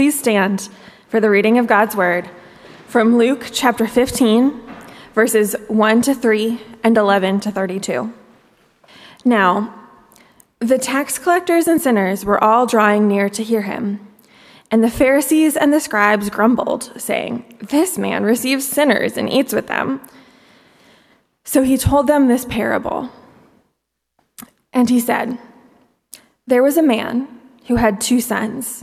Please stand for the reading of God's word from Luke chapter 15, verses 1 to 3 and 11 to 32. Now, the tax collectors and sinners were all drawing near to hear him. And the Pharisees and the scribes grumbled, saying, This man receives sinners and eats with them. So he told them this parable. And he said, There was a man who had two sons.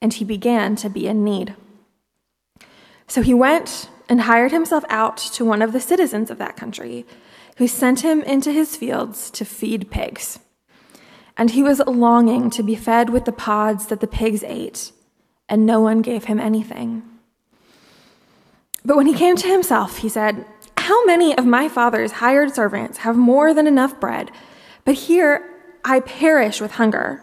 and he began to be in need. So he went and hired himself out to one of the citizens of that country, who sent him into his fields to feed pigs. And he was longing to be fed with the pods that the pigs ate, and no one gave him anything. But when he came to himself, he said, How many of my father's hired servants have more than enough bread? But here I perish with hunger.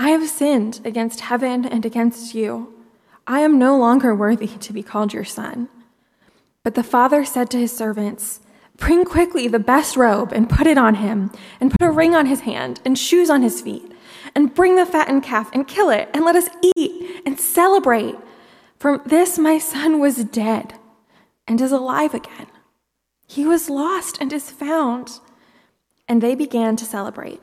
I have sinned against heaven and against you. I am no longer worthy to be called your son. But the father said to his servants, Bring quickly the best robe and put it on him, and put a ring on his hand and shoes on his feet, and bring the fattened calf and kill it, and let us eat and celebrate. For this my son was dead and is alive again. He was lost and is found and they began to celebrate.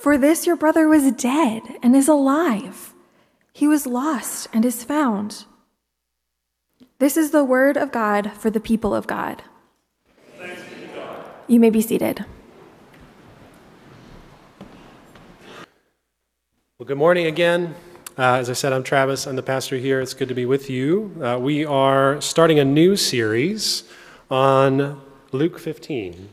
For this your brother was dead and is alive. He was lost and is found. This is the word of God for the people of God. God. You may be seated. Well, good morning again. Uh, as I said, I'm Travis. I'm the pastor here. It's good to be with you. Uh, we are starting a new series on Luke 15.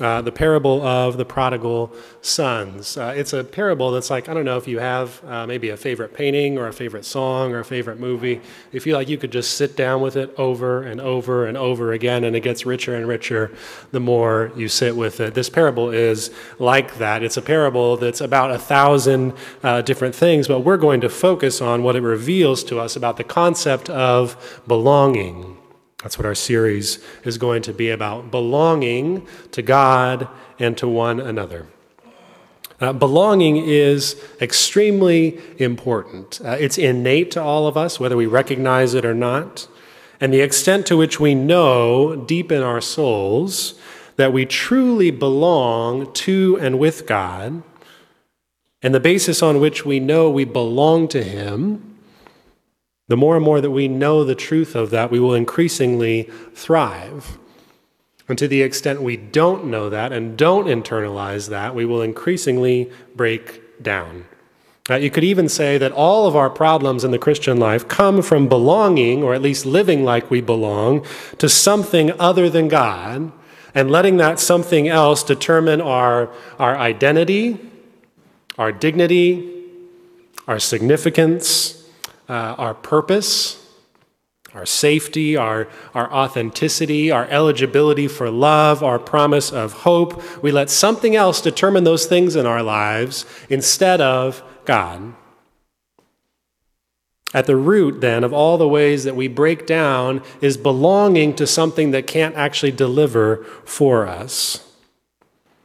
Uh, the parable of the prodigal sons. Uh, it's a parable that's like, I don't know if you have uh, maybe a favorite painting or a favorite song or a favorite movie. You feel like you could just sit down with it over and over and over again, and it gets richer and richer the more you sit with it. This parable is like that. It's a parable that's about a thousand uh, different things, but we're going to focus on what it reveals to us about the concept of belonging. That's what our series is going to be about belonging to God and to one another. Uh, belonging is extremely important. Uh, it's innate to all of us, whether we recognize it or not. And the extent to which we know deep in our souls that we truly belong to and with God, and the basis on which we know we belong to Him the more and more that we know the truth of that, we will increasingly thrive. And to the extent we don't know that and don't internalize that, we will increasingly break down. Uh, you could even say that all of our problems in the Christian life come from belonging, or at least living like we belong, to something other than God, and letting that something else determine our, our identity, our dignity, our significance, uh, our purpose our safety, our, our authenticity, our eligibility for love, our promise of hope. We let something else determine those things in our lives instead of God. At the root, then, of all the ways that we break down is belonging to something that can't actually deliver for us.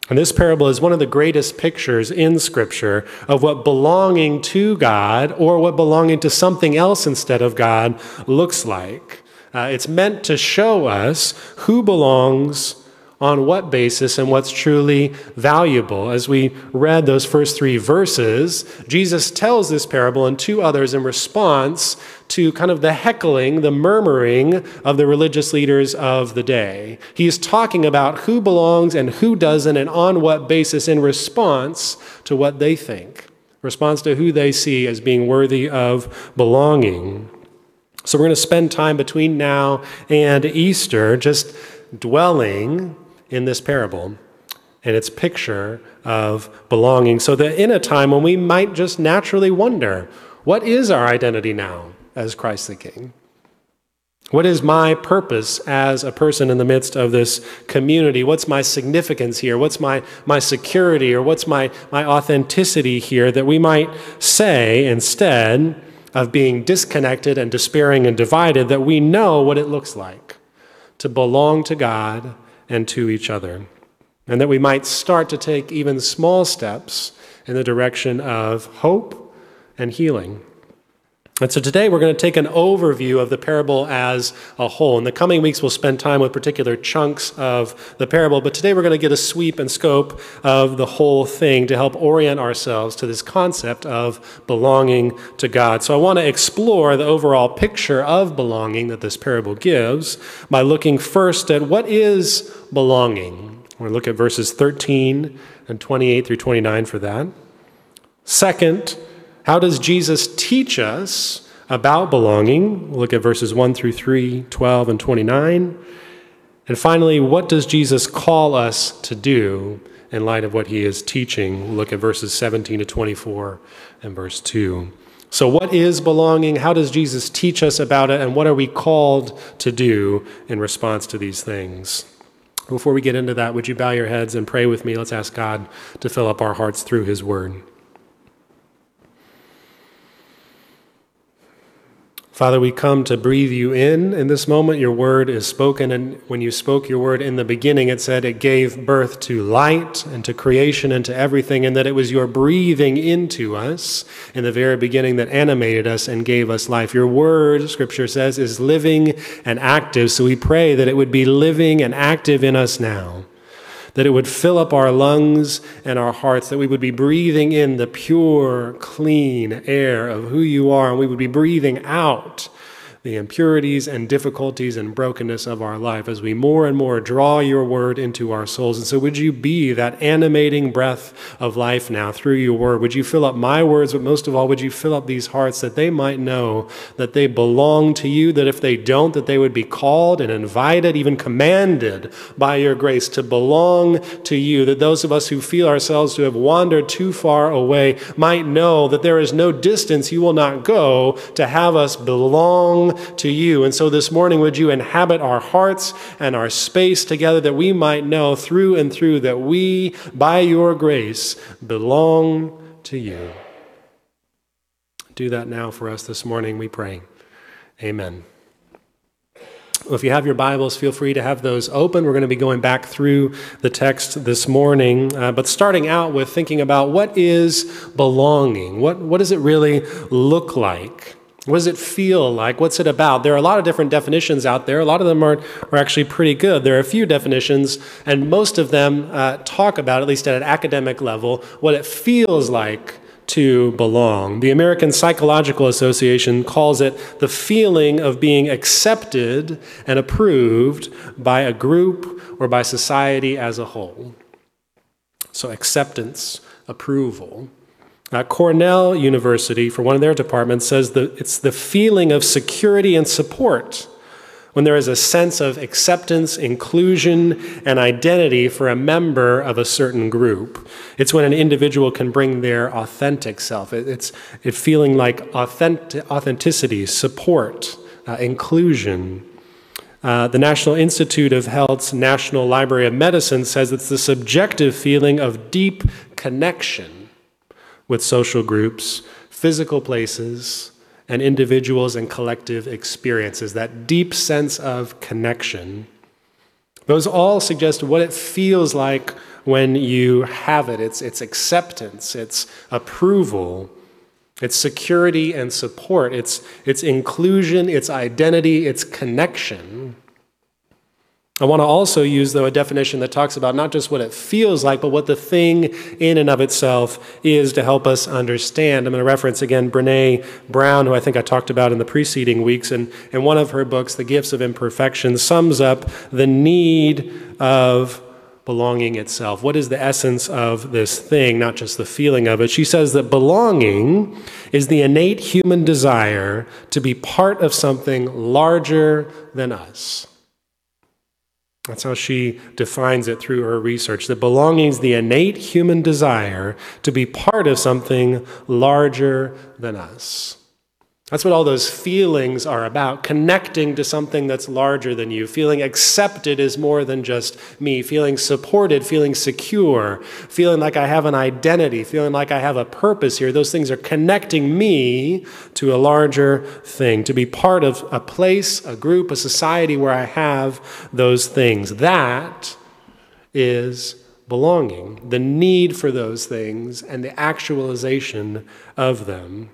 And this parable is one of the greatest pictures in Scripture of what belonging to God or what belonging to something else instead of God looks like. Uh, it's meant to show us who belongs on what basis and what's truly valuable. As we read those first three verses, Jesus tells this parable and two others in response to kind of the heckling, the murmuring of the religious leaders of the day. He's talking about who belongs and who doesn't and on what basis in response to what they think, response to who they see as being worthy of belonging. So we're going to spend time between now and Easter just dwelling in this parable and its picture of belonging. So that in a time when we might just naturally wonder, what is our identity now as Christ the King? What is my purpose as a person in the midst of this community? What's my significance here? What's my, my security or what's my, my authenticity here that we might say instead of being disconnected and despairing and divided, that we know what it looks like to belong to God and to each other. And that we might start to take even small steps in the direction of hope and healing. And so today we're going to take an overview of the parable as a whole. In the coming weeks, we'll spend time with particular chunks of the parable, but today we're going to get a sweep and scope of the whole thing to help orient ourselves to this concept of belonging to God. So I want to explore the overall picture of belonging that this parable gives by looking first at what is belonging. We're going to look at verses 13 and 28 through 29 for that. Second, how does Jesus teach us about belonging? Look at verses 1 through 3, 12, and 29. And finally, what does Jesus call us to do in light of what he is teaching? Look at verses 17 to 24 and verse 2. So, what is belonging? How does Jesus teach us about it? And what are we called to do in response to these things? Before we get into that, would you bow your heads and pray with me? Let's ask God to fill up our hearts through his word. Father, we come to breathe you in in this moment. Your word is spoken, and when you spoke your word in the beginning, it said it gave birth to light and to creation and to everything, and that it was your breathing into us in the very beginning that animated us and gave us life. Your word, scripture says, is living and active, so we pray that it would be living and active in us now that it would fill up our lungs and our hearts, that we would be breathing in the pure, clean air of who you are, and we would be breathing out the impurities and difficulties and brokenness of our life as we more and more draw your word into our souls. And so, would you be that animating breath of life now through your word? Would you fill up my words, but most of all, would you fill up these hearts that they might know that they belong to you, that if they don't, that they would be called and invited, even commanded by your grace to belong to you, that those of us who feel ourselves to have wandered too far away might know that there is no distance you will not go to have us belong to you. And so this morning, would you inhabit our hearts and our space together that we might know through and through that we, by your grace, belong to you. Do that now for us this morning, we pray. Amen. Well, if you have your Bibles, feel free to have those open. We're going to be going back through the text this morning, uh, but starting out with thinking about what is belonging? What, what does it really look like? What does it feel like? What's it about? There are a lot of different definitions out there. A lot of them are, are actually pretty good. There are a few definitions, and most of them uh, talk about, at least at an academic level, what it feels like to belong. The American Psychological Association calls it the feeling of being accepted and approved by a group or by society as a whole. So, acceptance, approval. Uh, Cornell University, for one of their departments, says that it's the feeling of security and support when there is a sense of acceptance, inclusion, and identity for a member of a certain group. It's when an individual can bring their authentic self. It's it feeling like authentic, authenticity, support, uh, inclusion. Uh, the National Institute of Health's National Library of Medicine says it's the subjective feeling of deep connection with social groups, physical places, and individuals and collective experiences, that deep sense of connection. Those all suggest what it feels like when you have it it's, it's acceptance, it's approval, it's security and support, it's, it's inclusion, it's identity, it's connection. I want to also use, though, a definition that talks about not just what it feels like, but what the thing in and of itself is to help us understand. I'm going to reference again Brene Brown, who I think I talked about in the preceding weeks. And in one of her books, The Gifts of Imperfection, sums up the need of belonging itself. What is the essence of this thing, not just the feeling of it? She says that belonging is the innate human desire to be part of something larger than us. That's how she defines it through her research. That belonging is the innate human desire to be part of something larger than us. That's what all those feelings are about connecting to something that's larger than you. Feeling accepted is more than just me. Feeling supported, feeling secure, feeling like I have an identity, feeling like I have a purpose here. Those things are connecting me to a larger thing, to be part of a place, a group, a society where I have those things. That is belonging, the need for those things, and the actualization of them.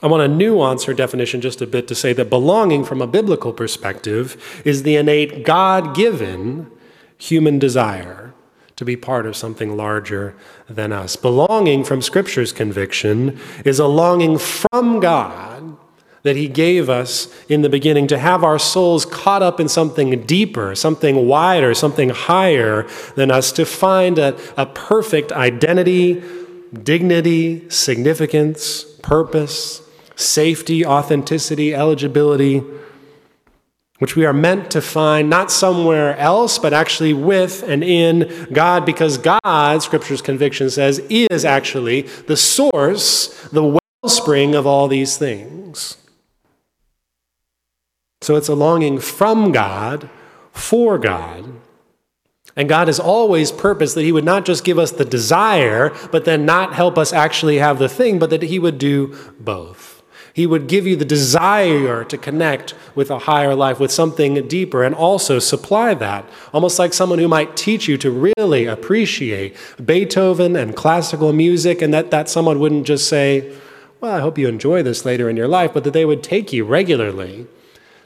I want to nuance her definition just a bit to say that belonging from a biblical perspective is the innate God given human desire to be part of something larger than us. Belonging from Scripture's conviction is a longing from God that He gave us in the beginning to have our souls caught up in something deeper, something wider, something higher than us, to find a, a perfect identity, dignity, significance, purpose safety, authenticity, eligibility, which we are meant to find not somewhere else, but actually with and in God, because God, Scripture's conviction says, is actually the source, the wellspring of all these things. So it's a longing from God, for God. And God has always purposed that He would not just give us the desire, but then not help us actually have the thing, but that He would do both. He would give you the desire to connect with a higher life, with something deeper, and also supply that. Almost like someone who might teach you to really appreciate Beethoven and classical music, and that that someone wouldn't just say, Well, I hope you enjoy this later in your life, but that they would take you regularly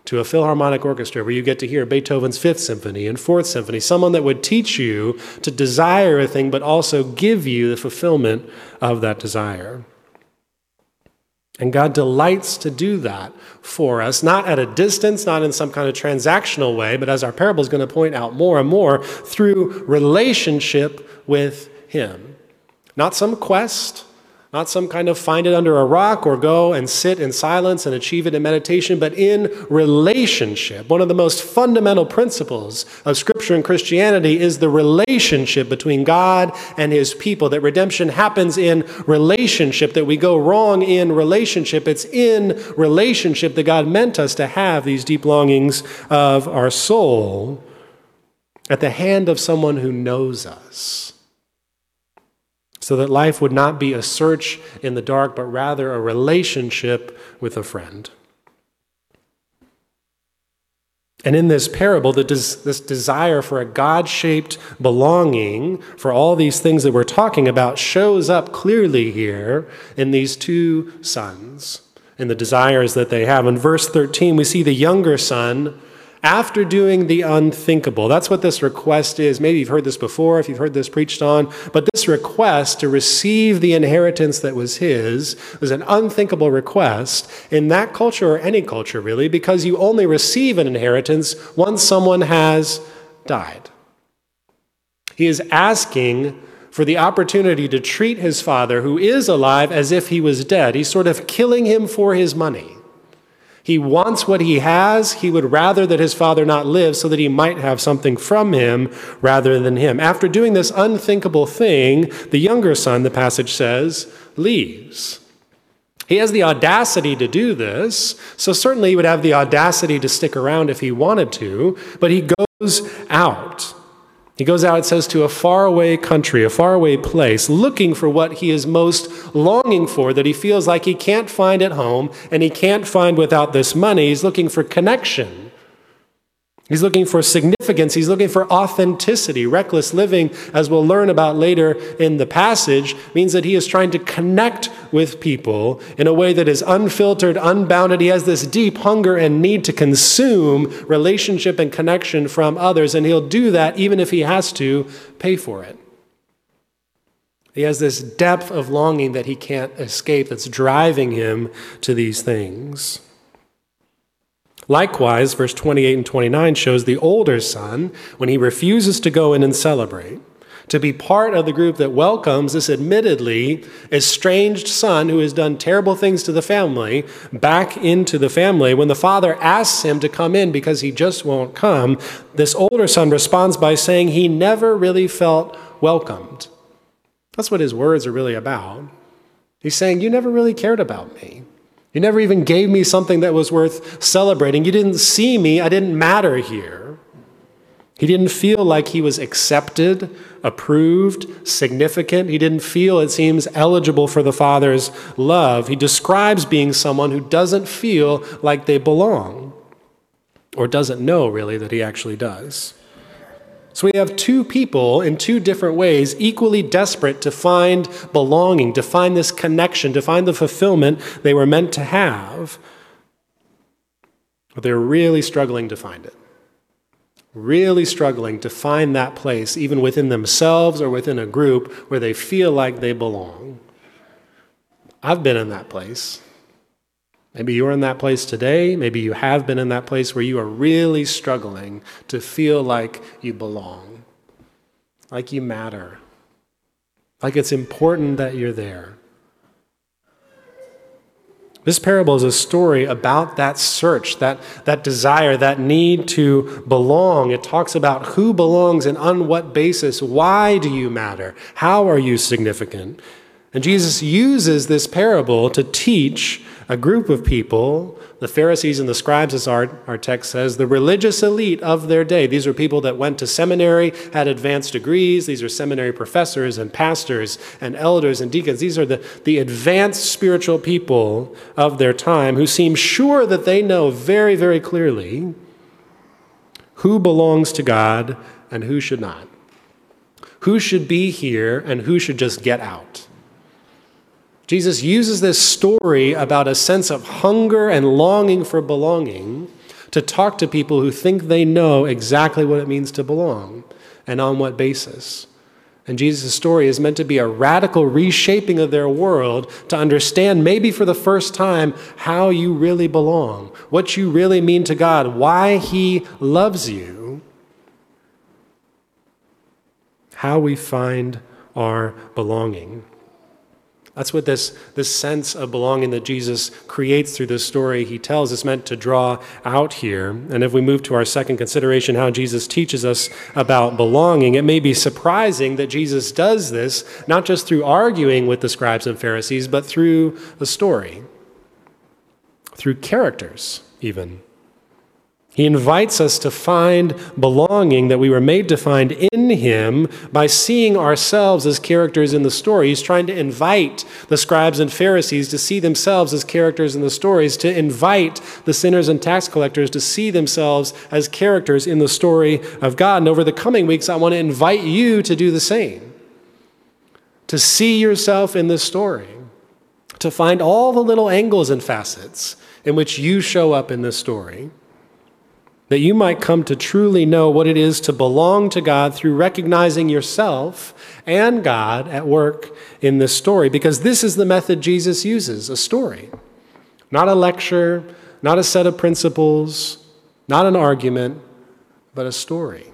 to a Philharmonic Orchestra where you get to hear Beethoven's Fifth Symphony and Fourth Symphony, someone that would teach you to desire a thing, but also give you the fulfillment of that desire. And God delights to do that for us, not at a distance, not in some kind of transactional way, but as our parable is going to point out more and more, through relationship with Him. Not some quest, not some kind of find it under a rock or go and sit in silence and achieve it in meditation, but in relationship. One of the most fundamental principles of Scripture and Christianity is the relationship between God and His people. That redemption happens in relationship, that we go wrong in relationship. It's in relationship that God meant us to have these deep longings of our soul at the hand of someone who knows us so that life would not be a search in the dark, but rather a relationship with a friend. And in this parable, this desire for a God shaped belonging for all these things that we're talking about shows up clearly here in these two sons and the desires that they have. In verse 13, we see the younger son after doing the unthinkable. That's what this request is. Maybe you've heard this before, if you've heard this preached on, but this request to receive the inheritance that was his was an unthinkable request in that culture or any culture, really, because you only receive an inheritance once someone has died. He is asking for the opportunity to treat his father, who is alive, as if he was dead. He's sort of killing him for his money. He wants what he has. He would rather that his father not live so that he might have something from him rather than him. After doing this unthinkable thing, the younger son, the passage says, leaves. He has the audacity to do this, so certainly he would have the audacity to stick around if he wanted to, but he goes out. He goes out, it says, to a faraway country, a faraway place, looking for what he is most longing for, that he feels like he can't find at home and he can't find without this money. He's looking for connection. He's looking for significance. He's looking for authenticity. Reckless living, as we'll learn about later in the passage, means that he is trying to connect with people in a way that is unfiltered, unbounded. He has this deep hunger and need to consume relationship and connection from others, and he'll do that even if he has to pay for it. He has this depth of longing that he can't escape that's driving him to these things. Likewise, verse 28 and 29 shows the older son, when he refuses to go in and celebrate, to be part of the group that welcomes this admittedly estranged son who has done terrible things to the family back into the family. When the father asks him to come in because he just won't come, this older son responds by saying he never really felt welcomed. That's what his words are really about. He's saying, You never really cared about me. You never even gave me something that was worth celebrating. You didn't see me. I didn't matter here. He didn't feel like he was accepted, approved, significant. He didn't feel, it seems, eligible for the Father's love. He describes being someone who doesn't feel like they belong, or doesn't know, really, that he actually does. So we have two people in two different ways, equally desperate to find belonging, to find this connection, to find the fulfillment they were meant to have. But they're really struggling to find it. Really struggling to find that place, even within themselves or within a group where they feel like they belong. I've been in that place. Maybe you're in that place today. Maybe you have been in that place where you are really struggling to feel like you belong, like you matter, like it's important that you're there. This parable is a story about that search, that, that desire, that need to belong. It talks about who belongs and on what basis. Why do you matter? How are you significant? And Jesus uses this parable to teach a group of people, the Pharisees and the scribes, as our, our text says, the religious elite of their day. These are people that went to seminary, had advanced degrees. These are seminary professors and pastors and elders and deacons. These are the, the advanced spiritual people of their time who seem sure that they know very, very clearly who belongs to God and who should not. Who should be here and who should just get out. Jesus uses this story about a sense of hunger and longing for belonging to talk to people who think they know exactly what it means to belong and on what basis. And Jesus' story is meant to be a radical reshaping of their world to understand, maybe for the first time, how you really belong, what you really mean to God, why He loves you, how we find our belonging. That's what this, this sense of belonging that Jesus creates through this story he tells is meant to draw out here. And if we move to our second consideration, how Jesus teaches us about belonging, it may be surprising that Jesus does this not just through arguing with the scribes and Pharisees, but through a story, through characters, even. He invites us to find belonging that we were made to find in Him by seeing ourselves as characters in the story. He's trying to invite the scribes and Pharisees to see themselves as characters in the stories, to invite the sinners and tax collectors to see themselves as characters in the story of God. And over the coming weeks, I want to invite you to do the same, to see yourself in this story, to find all the little angles and facets in which you show up in this story that you might come to truly know what it is to belong to God through recognizing yourself and God at work in this story. Because this is the method Jesus uses a story, not a lecture, not a set of principles, not an argument, but a story.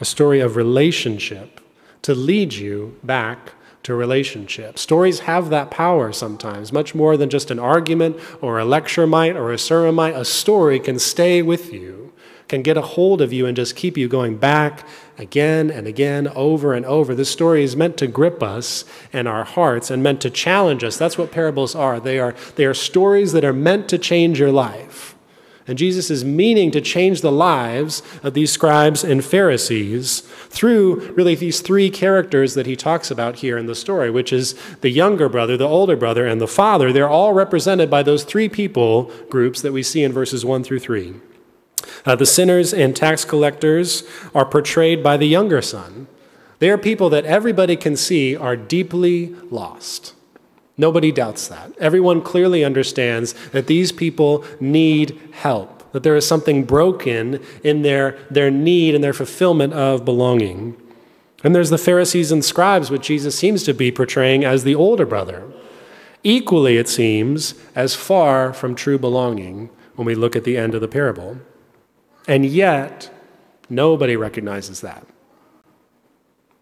A story of relationship to lead you back to relationship. Stories have that power sometimes, much more than just an argument or a lecture might or a sermon might. A story can stay with you, can get a hold of you and just keep you going back again and again, over and over. This story is meant to grip us and our hearts and meant to challenge us. That's what parables are. They are, they are stories that are meant to change your life. And Jesus is meaning to change the lives of these scribes and Pharisees through really these three characters that he talks about here in the story, which is the younger brother, the older brother, and the father. They're all represented by those three people groups that we see in verses 1 through 3. Uh, the sinners and tax collectors are portrayed by the younger son. They are people that everybody can see are deeply lost. Nobody doubts that. Everyone clearly understands that these people need help, that there is something broken in their, their need and their fulfillment of belonging. And there's the Pharisees and scribes, which Jesus seems to be portraying as the older brother. Equally, it seems, as far from true belonging when we look at the end of the parable. And yet, nobody recognizes that.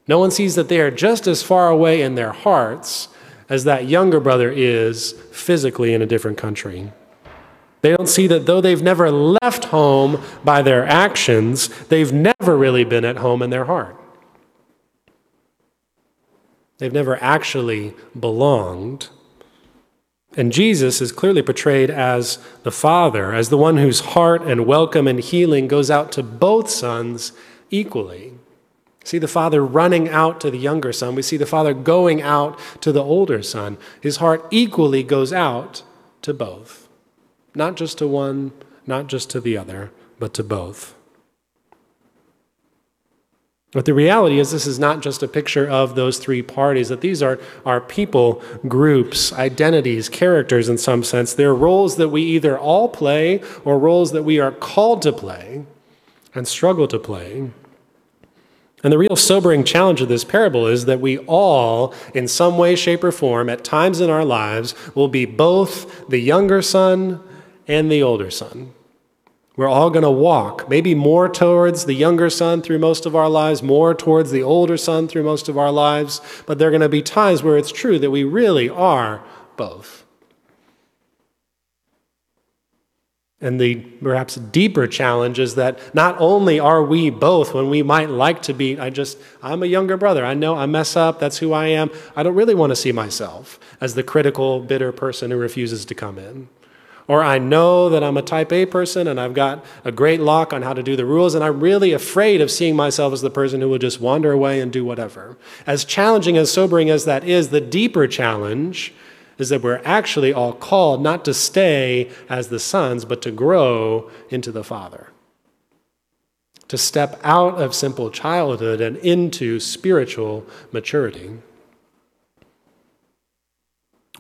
No one sees that they are just as far away in their hearts as that younger brother is physically in a different country. They don't see that though they've never left home by their actions, they've never really been at home in their heart. They've never actually belonged and Jesus is clearly portrayed as the Father, as the one whose heart and welcome and healing goes out to both sons equally. See the Father running out to the younger son. We see the Father going out to the older son. His heart equally goes out to both. Not just to one, not just to the other, but to both. But the reality is, this is not just a picture of those three parties, that these are, are people, groups, identities, characters in some sense. They're roles that we either all play or roles that we are called to play and struggle to play. And the real sobering challenge of this parable is that we all, in some way, shape, or form, at times in our lives, will be both the younger son and the older son. We're all going to walk, maybe more towards the younger son through most of our lives, more towards the older son through most of our lives, but there are going to be times where it's true that we really are both. And the perhaps deeper challenge is that not only are we both when we might like to be, I just, I'm a younger brother. I know I mess up. That's who I am. I don't really want to see myself as the critical, bitter person who refuses to come in. Or I know that I'm a type A person and I've got a great lock on how to do the rules, and I'm really afraid of seeing myself as the person who will just wander away and do whatever. As challenging, as sobering as that is, the deeper challenge is that we're actually all called not to stay as the sons, but to grow into the Father. To step out of simple childhood and into spiritual maturity.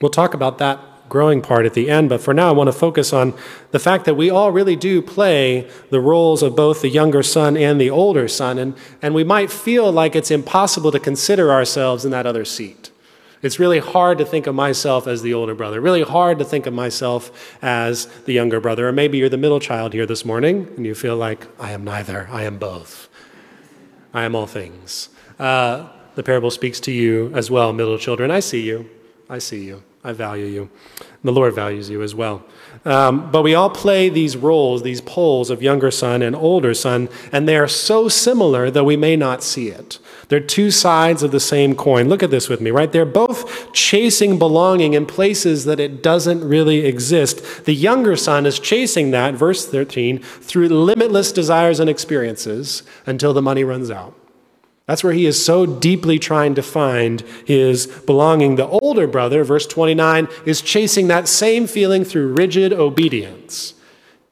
We'll talk about that growing part at the end, but for now I want to focus on the fact that we all really do play the roles of both the younger son and the older son, and, and we might feel like it's impossible to consider ourselves in that other seat. It's really hard to think of myself as the older brother, really hard to think of myself as the younger brother. Or maybe you're the middle child here this morning and you feel like, I am neither, I am both. I am all things. Uh, the parable speaks to you as well, middle children. I see you. I see you. I value you. The Lord values you as well. Um, but we all play these roles, these poles of younger son and older son, and they are so similar that we may not see it. They're two sides of the same coin. Look at this with me, right? They're both chasing belonging in places that it doesn't really exist. The younger son is chasing that, verse 13, through limitless desires and experiences until the money runs out. That's where he is so deeply trying to find his belonging. The older brother, verse 29, is chasing that same feeling through rigid obedience.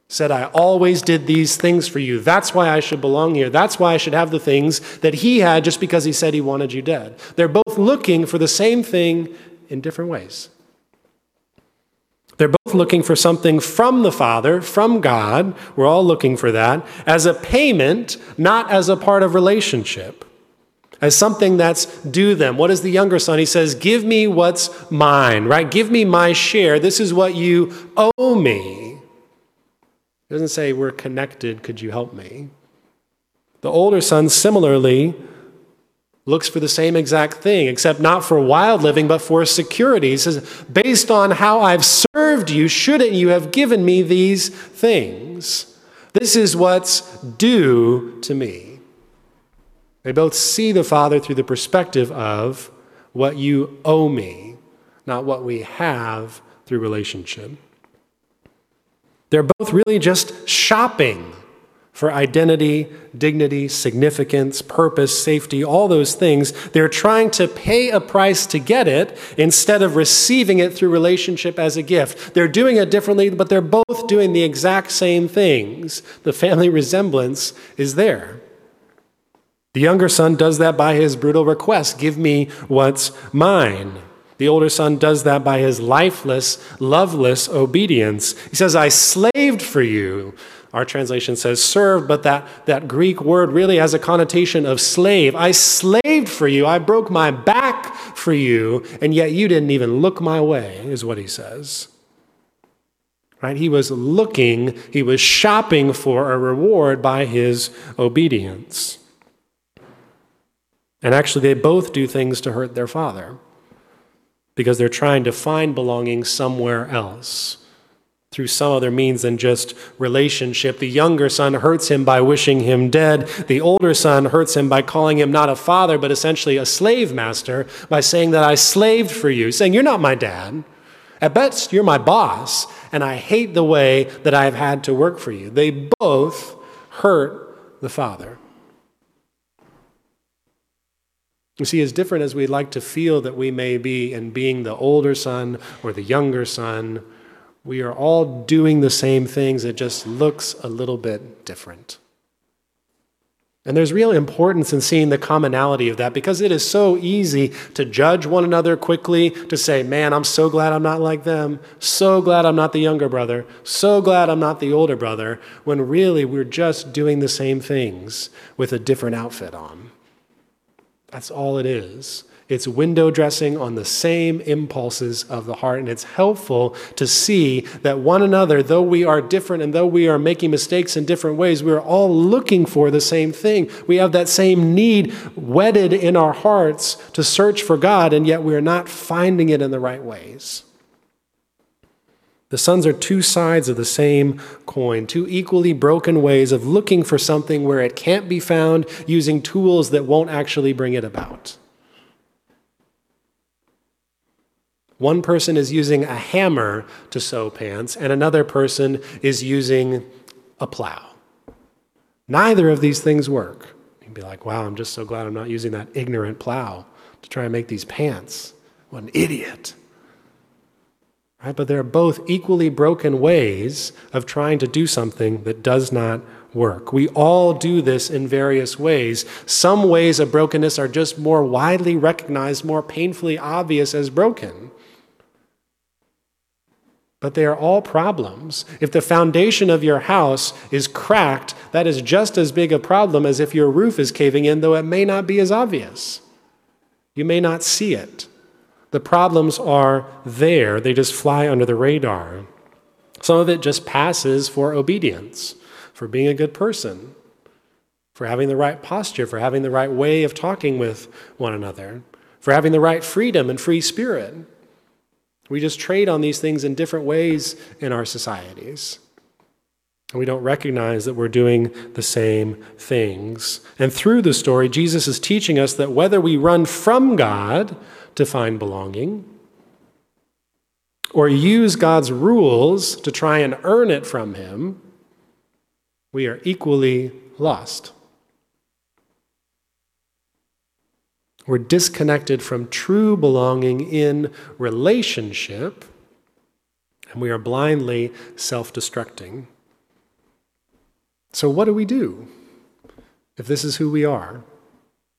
Said, I always did these things for you. That's why I should belong here. That's why I should have the things that he had just because he said he wanted you dead. They're both looking for the same thing in different ways. They're both looking for something from the Father, from God. We're all looking for that as a payment, not as a part of relationship as something that's due them. What is the younger son? He says, Give me what's mine, right? Give me my share. This is what you owe me. He doesn't say, We're connected. Could you help me? The older son similarly looks for the same exact thing, except not for wild living, but for security. He says, Based on how I've served you, shouldn't you have given me these things? This is what's due to me. They both see the Father through the perspective of what you owe me, not what we have through relationship. They're both really just shopping for identity, dignity, significance, purpose, safety, all those things. They're trying to pay a price to get it instead of receiving it through relationship as a gift. They're doing it differently, but they're both doing the exact same things. The family resemblance is there. The younger son does that by his brutal request give me what's mine. The older son does that by his lifeless, loveless obedience. He says, I slaved for you. Our translation says served, but that, that Greek word really has a connotation of slave. I slaved for you. I broke my back for you, and yet you didn't even look my way, is what he says. Right? He was looking, he was shopping for a reward by his obedience. And actually, they both do things to hurt their father because they're trying to find belonging somewhere else through some other means than just relationship. The younger son hurts him by wishing him dead. The older son hurts him by calling him not a father, but essentially a slave master, by saying that I slaved for you, saying, You're not my dad. At best, you're my boss, and I hate the way that I've had to work for you. They both hurt the father. You see, as different as we'd like to feel that we may be in being the older son or the younger son, we are all doing the same things. It just looks a little bit different. And there's real importance in seeing the commonality of that because it is so easy to judge one another quickly, to say, man, I'm so glad I'm not like them, so glad I'm not the younger brother, so glad I'm not the older brother, when really we're just doing the same things with a different outfit on. That's all it is. It's window dressing on the same impulses of the heart. And it's helpful to see that one another, though we are different and though we are making mistakes in different ways, we're all looking for the same thing. We have that same need wedded in our hearts to search for God, and yet we're not finding it in the right ways. The sons are two sides of the same coin, two equally broken ways of looking for something where it can't be found using tools that won't actually bring it about. One person is using a hammer to sew pants, and another person is using a plow. Neither of these things work. You'd be like, wow, I'm just so glad I'm not using that ignorant plow to try and make these pants. What an idiot. Right? But they're both equally broken ways of trying to do something that does not work. We all do this in various ways. Some ways of brokenness are just more widely recognized, more painfully obvious as broken but they are all problems. If the foundation of your house is cracked, that is just as big a problem as if your roof is caving in, though it may not be as obvious. You may not see it. The problems are there, they just fly under the radar. Some of it just passes for obedience, for being a good person, for having the right posture, for having the right way of talking with one another, for having the right freedom and free spirit. We just trade on these things in different ways in our societies. And we don't recognize that we're doing the same things. And through the story, Jesus is teaching us that whether we run from God to find belonging, or use God's rules to try and earn it from Him, we are equally lost. We're disconnected from true belonging in relationship, and we are blindly self destructing. So, what do we do if this is who we are?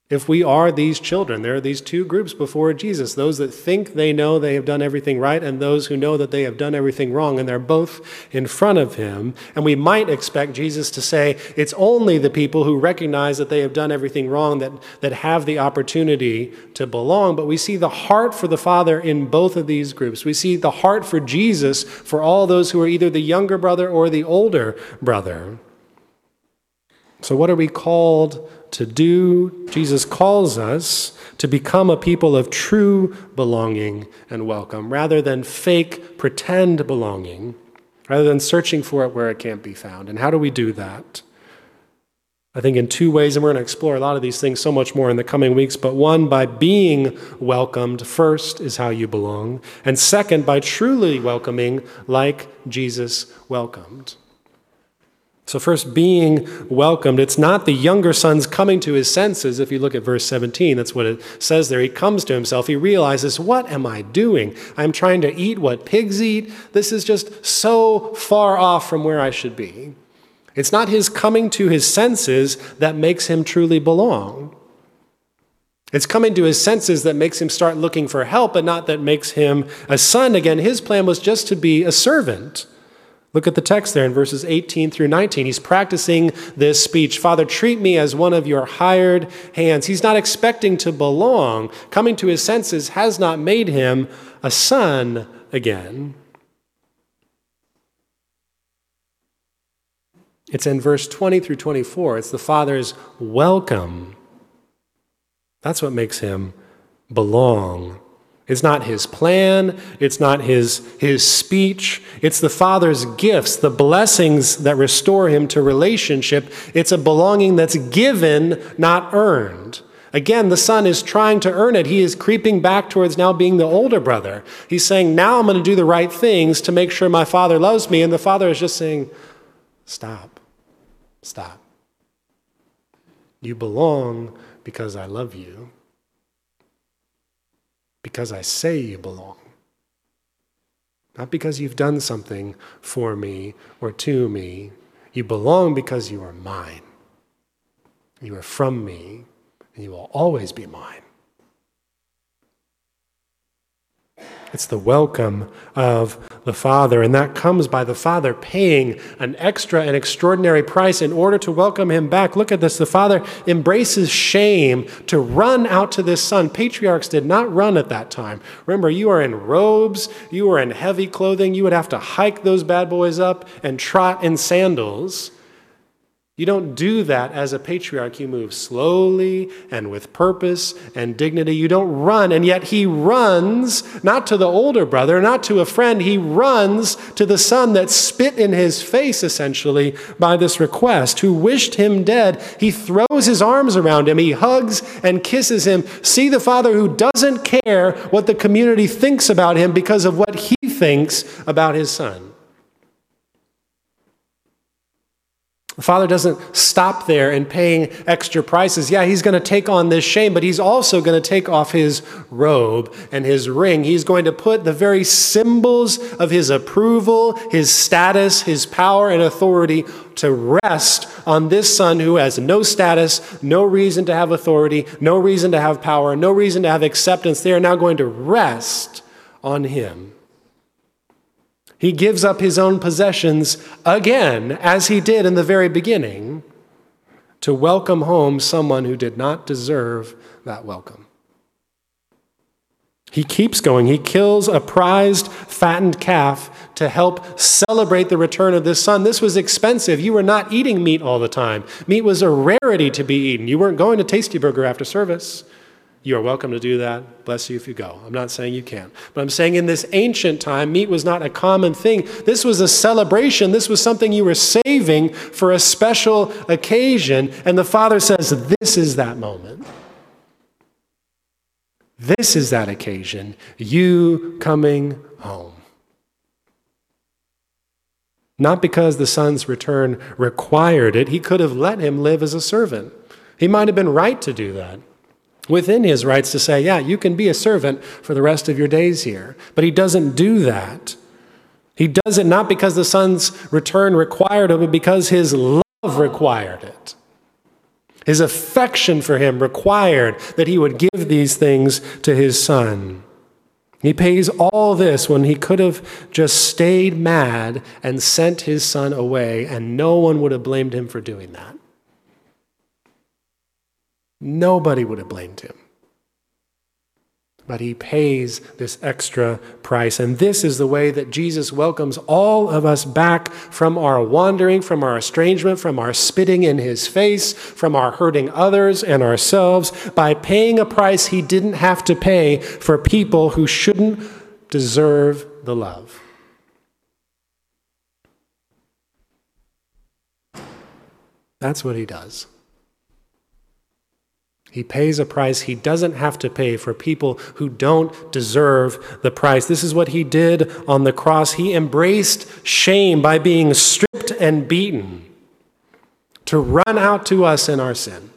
If we are these children, there are these two groups before Jesus those that think they know they have done everything right, and those who know that they have done everything wrong, and they're both in front of him. And we might expect Jesus to say, it's only the people who recognize that they have done everything wrong that, that have the opportunity to belong. But we see the heart for the Father in both of these groups. We see the heart for Jesus for all those who are either the younger brother or the older brother. So, what are we called to do? Jesus calls us to become a people of true belonging and welcome rather than fake, pretend belonging, rather than searching for it where it can't be found. And how do we do that? I think in two ways, and we're going to explore a lot of these things so much more in the coming weeks. But one, by being welcomed, first is how you belong. And second, by truly welcoming like Jesus welcomed. So, first, being welcomed. It's not the younger son's coming to his senses. If you look at verse 17, that's what it says there. He comes to himself. He realizes, What am I doing? I'm trying to eat what pigs eat. This is just so far off from where I should be. It's not his coming to his senses that makes him truly belong. It's coming to his senses that makes him start looking for help, but not that makes him a son. Again, his plan was just to be a servant. Look at the text there in verses 18 through 19. He's practicing this speech Father, treat me as one of your hired hands. He's not expecting to belong. Coming to his senses has not made him a son again. It's in verse 20 through 24. It's the Father's welcome. That's what makes him belong. It's not his plan, it's not his, his speech. It's the Father's gifts, the blessings that restore him to relationship. It's a belonging that's given, not earned. Again, the son is trying to earn it. He is creeping back towards now being the older brother. He's saying, Now I'm going to do the right things to make sure my father loves me. And the father is just saying, Stop. Stop. You belong because I love you, because I say you belong, not because you've done something for me or to me. You belong because you are mine. You are from me, and you will always be mine. It's the welcome of the Father, and that comes by the Father paying an extra and extraordinary price in order to welcome him back. Look at this. The Father embraces shame to run out to this Son. Patriarchs did not run at that time. Remember, you are in robes, you are in heavy clothing, you would have to hike those bad boys up and trot in sandals. You don't do that as a patriarch. You move slowly and with purpose and dignity. You don't run, and yet he runs not to the older brother, not to a friend. He runs to the son that spit in his face, essentially, by this request, who wished him dead. He throws his arms around him. He hugs and kisses him. See the father who doesn't care what the community thinks about him because of what he thinks about his son. The father doesn't stop there in paying extra prices. Yeah, he's going to take on this shame, but he's also going to take off his robe and his ring. He's going to put the very symbols of his approval, his status, his power, and authority to rest on this son who has no status, no reason to have authority, no reason to have power, no reason to have acceptance. They are now going to rest on him. He gives up his own possessions again, as he did in the very beginning, to welcome home someone who did not deserve that welcome. He keeps going. He kills a prized, fattened calf to help celebrate the return of this son. This was expensive. You were not eating meat all the time. Meat was a rarity to be eaten. You weren't going to Tasty Burger after service. You are welcome to do that. Bless you if you go. I'm not saying you can't. But I'm saying in this ancient time, meat was not a common thing. This was a celebration. This was something you were saving for a special occasion. And the Father says, This is that moment. This is that occasion. You coming home. Not because the Son's return required it, he could have let him live as a servant. He might have been right to do that within his rights to say, yeah, you can be a servant for the rest of your days here. But he doesn't do that. He does it not because the son's return required it, but because his love required it. His affection for him required that he would give these things to his son. He pays all this when he could have just stayed mad and sent his son away, and no one would have blamed him for doing that. Nobody would have blamed him. but he pays this extra price. And this is the way that Jesus welcomes all of us back from our wandering, from our estrangement, from our spitting in his face, from our hurting others and ourselves, by paying a price he didn't have to pay for people who shouldn't deserve the love. That's what he does. He pays a price he doesn't have to pay for people who don't deserve the price. This is what he did on the cross. He embraced shame by being stripped and beaten to run out to us in our sin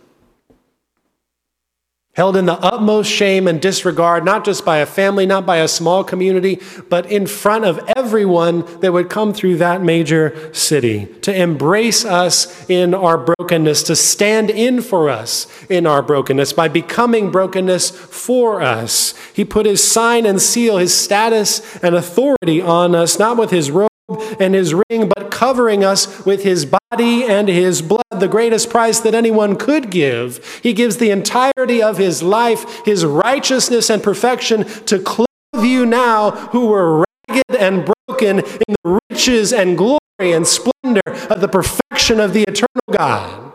held in the utmost shame and disregard, not just by a family, not by a small community, but in front of everyone that would come through that major city, to embrace us in our brokenness, to stand in for us in our brokenness by becoming brokenness for us. He put his sign and seal, his status and authority on us, not with his robe and his ring, but covering us with his body and his blood, the greatest price that anyone could give. He gives the entirety of his life, his righteousness and perfection to clothe you now who were ragged and broken in the riches and glory and splendor of the perfection of the eternal God.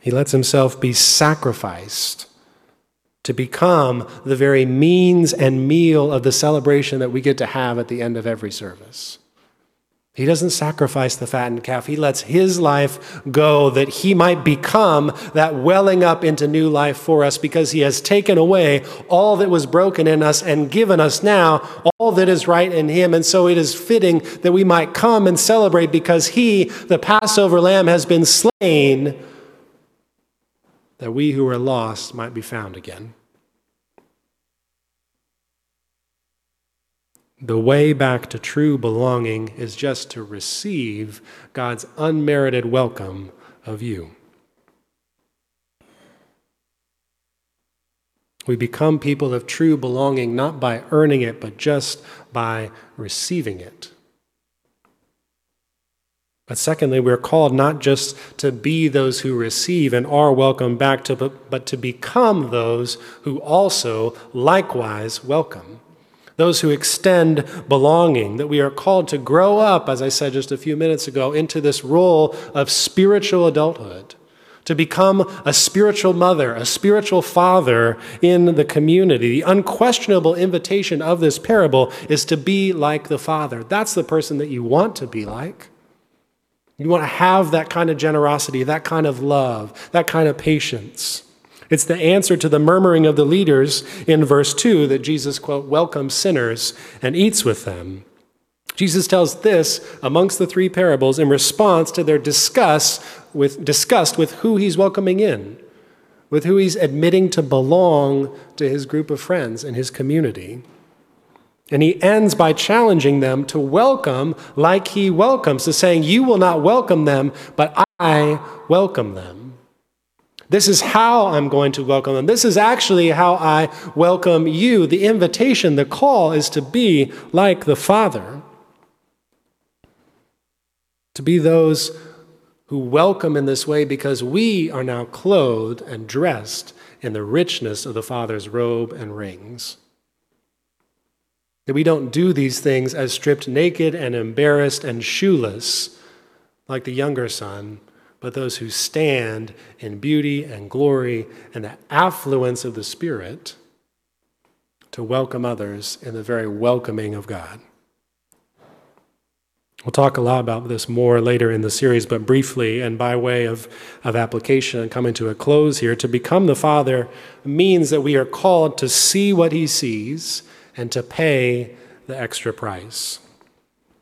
He lets himself be sacrificed to become the very means and meal of the celebration that we get to have at the end of every service. He doesn't sacrifice the fattened calf. He lets his life go that he might become that welling up into new life for us because he has taken away all that was broken in us and given us now all that is right in him. And so it is fitting that we might come and celebrate because he, the Passover lamb, has been slain that we who are lost might be found again. The way back to true belonging is just to receive God's unmerited welcome of you. We become people of true belonging not by earning it, but just by receiving it. But secondly, we're called not just to be those who receive and are welcomed back, to, but, but to become those who also likewise welcome. Those who extend belonging, that we are called to grow up, as I said just a few minutes ago, into this role of spiritual adulthood, to become a spiritual mother, a spiritual father in the community. The unquestionable invitation of this parable is to be like the Father. That's the person that you want to be like. You want to have that kind of generosity, that kind of love, that kind of patience. It's the answer to the murmuring of the leaders in verse 2 that Jesus, quote, welcomes sinners and eats with them. Jesus tells this amongst the three parables in response to their discuss with, disgust with who he's welcoming in, with who he's admitting to belong to his group of friends and his community. And he ends by challenging them to welcome like he welcomes, to saying, You will not welcome them, but I welcome them. This is how I'm going to welcome them. This is actually how I welcome you. The invitation, the call is to be like the Father, to be those who welcome in this way because we are now clothed and dressed in the richness of the Father's robe and rings. That we don't do these things as stripped naked and embarrassed and shoeless, like the younger son, but those who stand in beauty and glory and the affluence of the Spirit to welcome others in the very welcoming of God. We'll talk a lot about this more later in the series, but briefly and by way of, of application and coming to a close here, to become the Father means that we are called to see what He sees and to pay the extra price.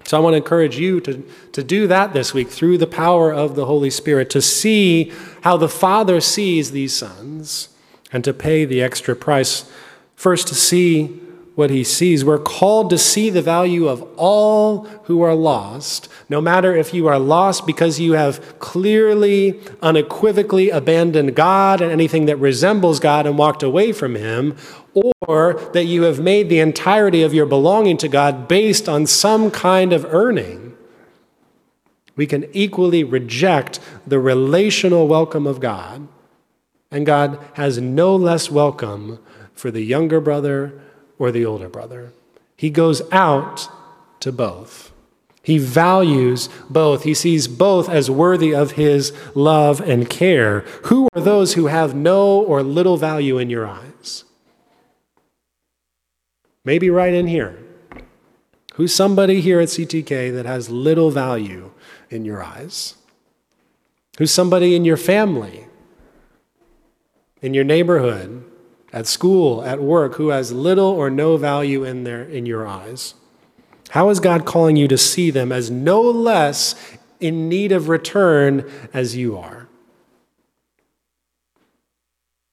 So I want to encourage you to, to do that this week through the power of the Holy Spirit, to see how the Father sees these sons and to pay the extra price. First, to see what he sees. We're called to see the value of all who are lost, no matter if you are lost because you have clearly, unequivocally abandoned God and anything that resembles God and walked away from him, or that you have made the entirety of your belonging to God based on some kind of earning. We can equally reject the relational welcome of God, and God has no less welcome for the younger brother or the older brother. He goes out to both. He values both. He sees both as worthy of his love and care. Who are those who have no or little value in your eyes? Maybe right in here. Who's somebody here at CTK that has little value in your eyes? Who's somebody in your family, in your neighborhood, at school, at work, who has little or no value in, their, in your eyes? How is God calling you to see them as no less in need of return as you are?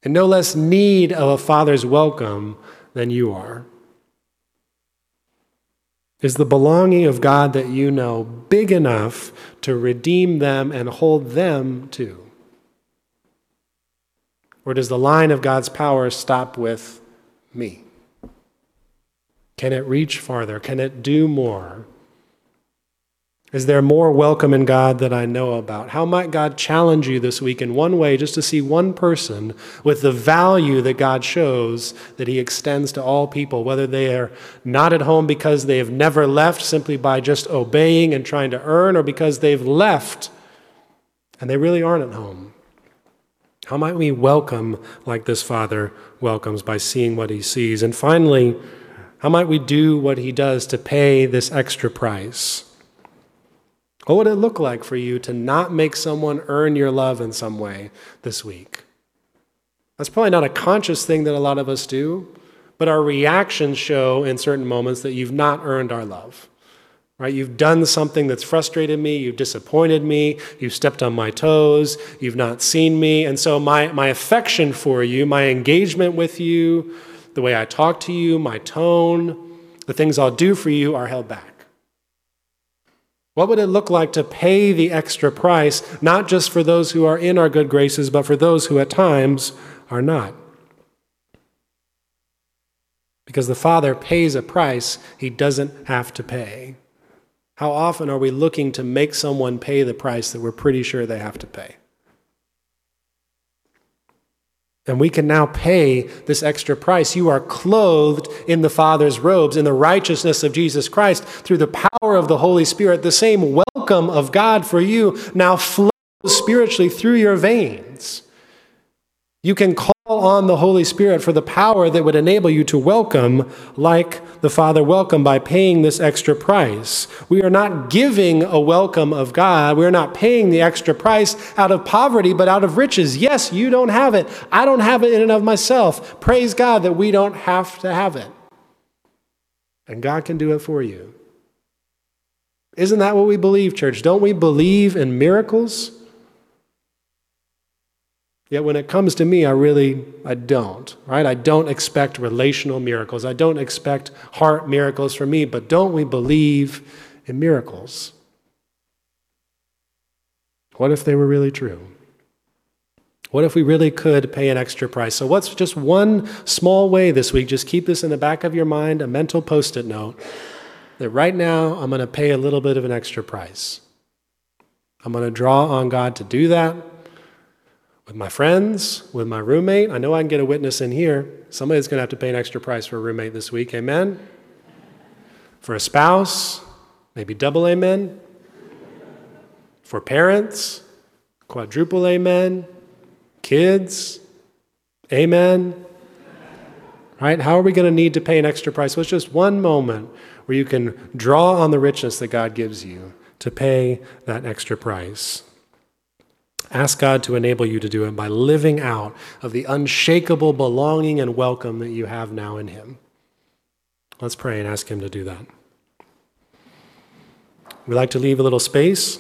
And no less need of a father's welcome than you are. Is the belonging of God that you know big enough to redeem them and hold them too? Or does the line of God's power stop with me? Can it reach farther? Can it do more? Is there more welcome in God that I know about? How might God challenge you this week in one way just to see one person with the value that God shows that He extends to all people, whether they are not at home because they have never left simply by just obeying and trying to earn, or because they've left and they really aren't at home? How might we welcome like this Father welcomes by seeing what He sees? And finally, how might we do what he does to pay this extra price? What would it look like for you to not make someone earn your love in some way this week? That's probably not a conscious thing that a lot of us do, but our reactions show in certain moments that you've not earned our love. Right? You've done something that's frustrated me, you've disappointed me, you've stepped on my toes, you've not seen me. And so my, my affection for you, my engagement with you, the way I talk to you, my tone, the things I'll do for you are held back. What would it look like to pay the extra price, not just for those who are in our good graces, but for those who at times are not? Because the Father pays a price he doesn't have to pay. How often are we looking to make someone pay the price that we're pretty sure they have to pay? And we can now pay this extra price. You are clothed in the Father's robes, in the righteousness of Jesus Christ, through the power of the Holy Spirit. The same welcome of God for you now flows spiritually through your veins. You can call on the Holy Spirit for the power that would enable you to welcome like the Father welcome by paying this extra price. We are not giving a welcome of God. We are not paying the extra price out of poverty, but out of riches. Yes, you don't have it. I don't have it in and of myself. Praise God that we don't have to have it. And God can do it for you. Isn't that what we believe, church? Don't we believe in miracles? Yet when it comes to me, I really I don't, right? I don't expect relational miracles. I don't expect heart miracles for me, but don't we believe in miracles? What if they were really true? What if we really could pay an extra price? So, what's just one small way this week? Just keep this in the back of your mind, a mental post it note that right now I'm going to pay a little bit of an extra price. I'm going to draw on God to do that with my friends, with my roommate. I know I can get a witness in here. Somebody's going to have to pay an extra price for a roommate this week. Amen? For a spouse, maybe double amen. For parents, quadruple amen. Kids, amen. Right? How are we going to need to pay an extra price? Well, it's just one moment where you can draw on the richness that God gives you to pay that extra price. Ask God to enable you to do it by living out of the unshakable belonging and welcome that you have now in Him. Let's pray and ask Him to do that. We like to leave a little space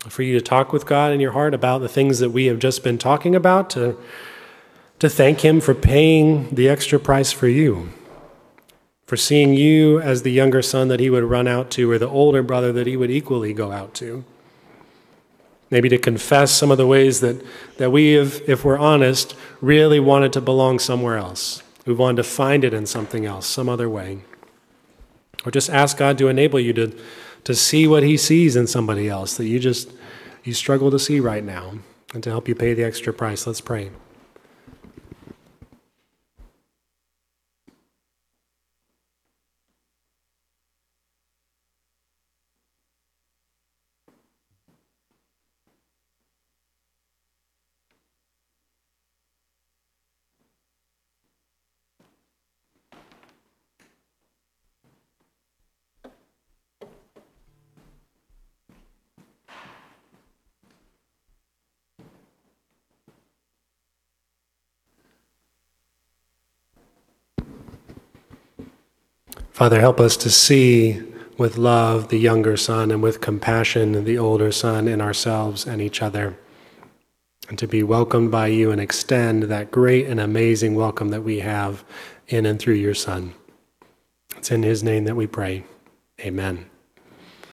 for you to talk with God in your heart about the things that we have just been talking about, to, to thank Him for paying the extra price for you, for seeing you as the younger son that He would run out to, or the older brother that He would equally go out to maybe to confess some of the ways that, that we have, if we're honest, really wanted to belong somewhere else. We wanted to find it in something else, some other way. Or just ask God to enable you to, to see what he sees in somebody else that you just you struggle to see right now and to help you pay the extra price. Let's pray. Father, help us to see with love the younger son and with compassion the older son in ourselves and each other. And to be welcomed by you and extend that great and amazing welcome that we have in and through your son. It's in his name that we pray. Amen.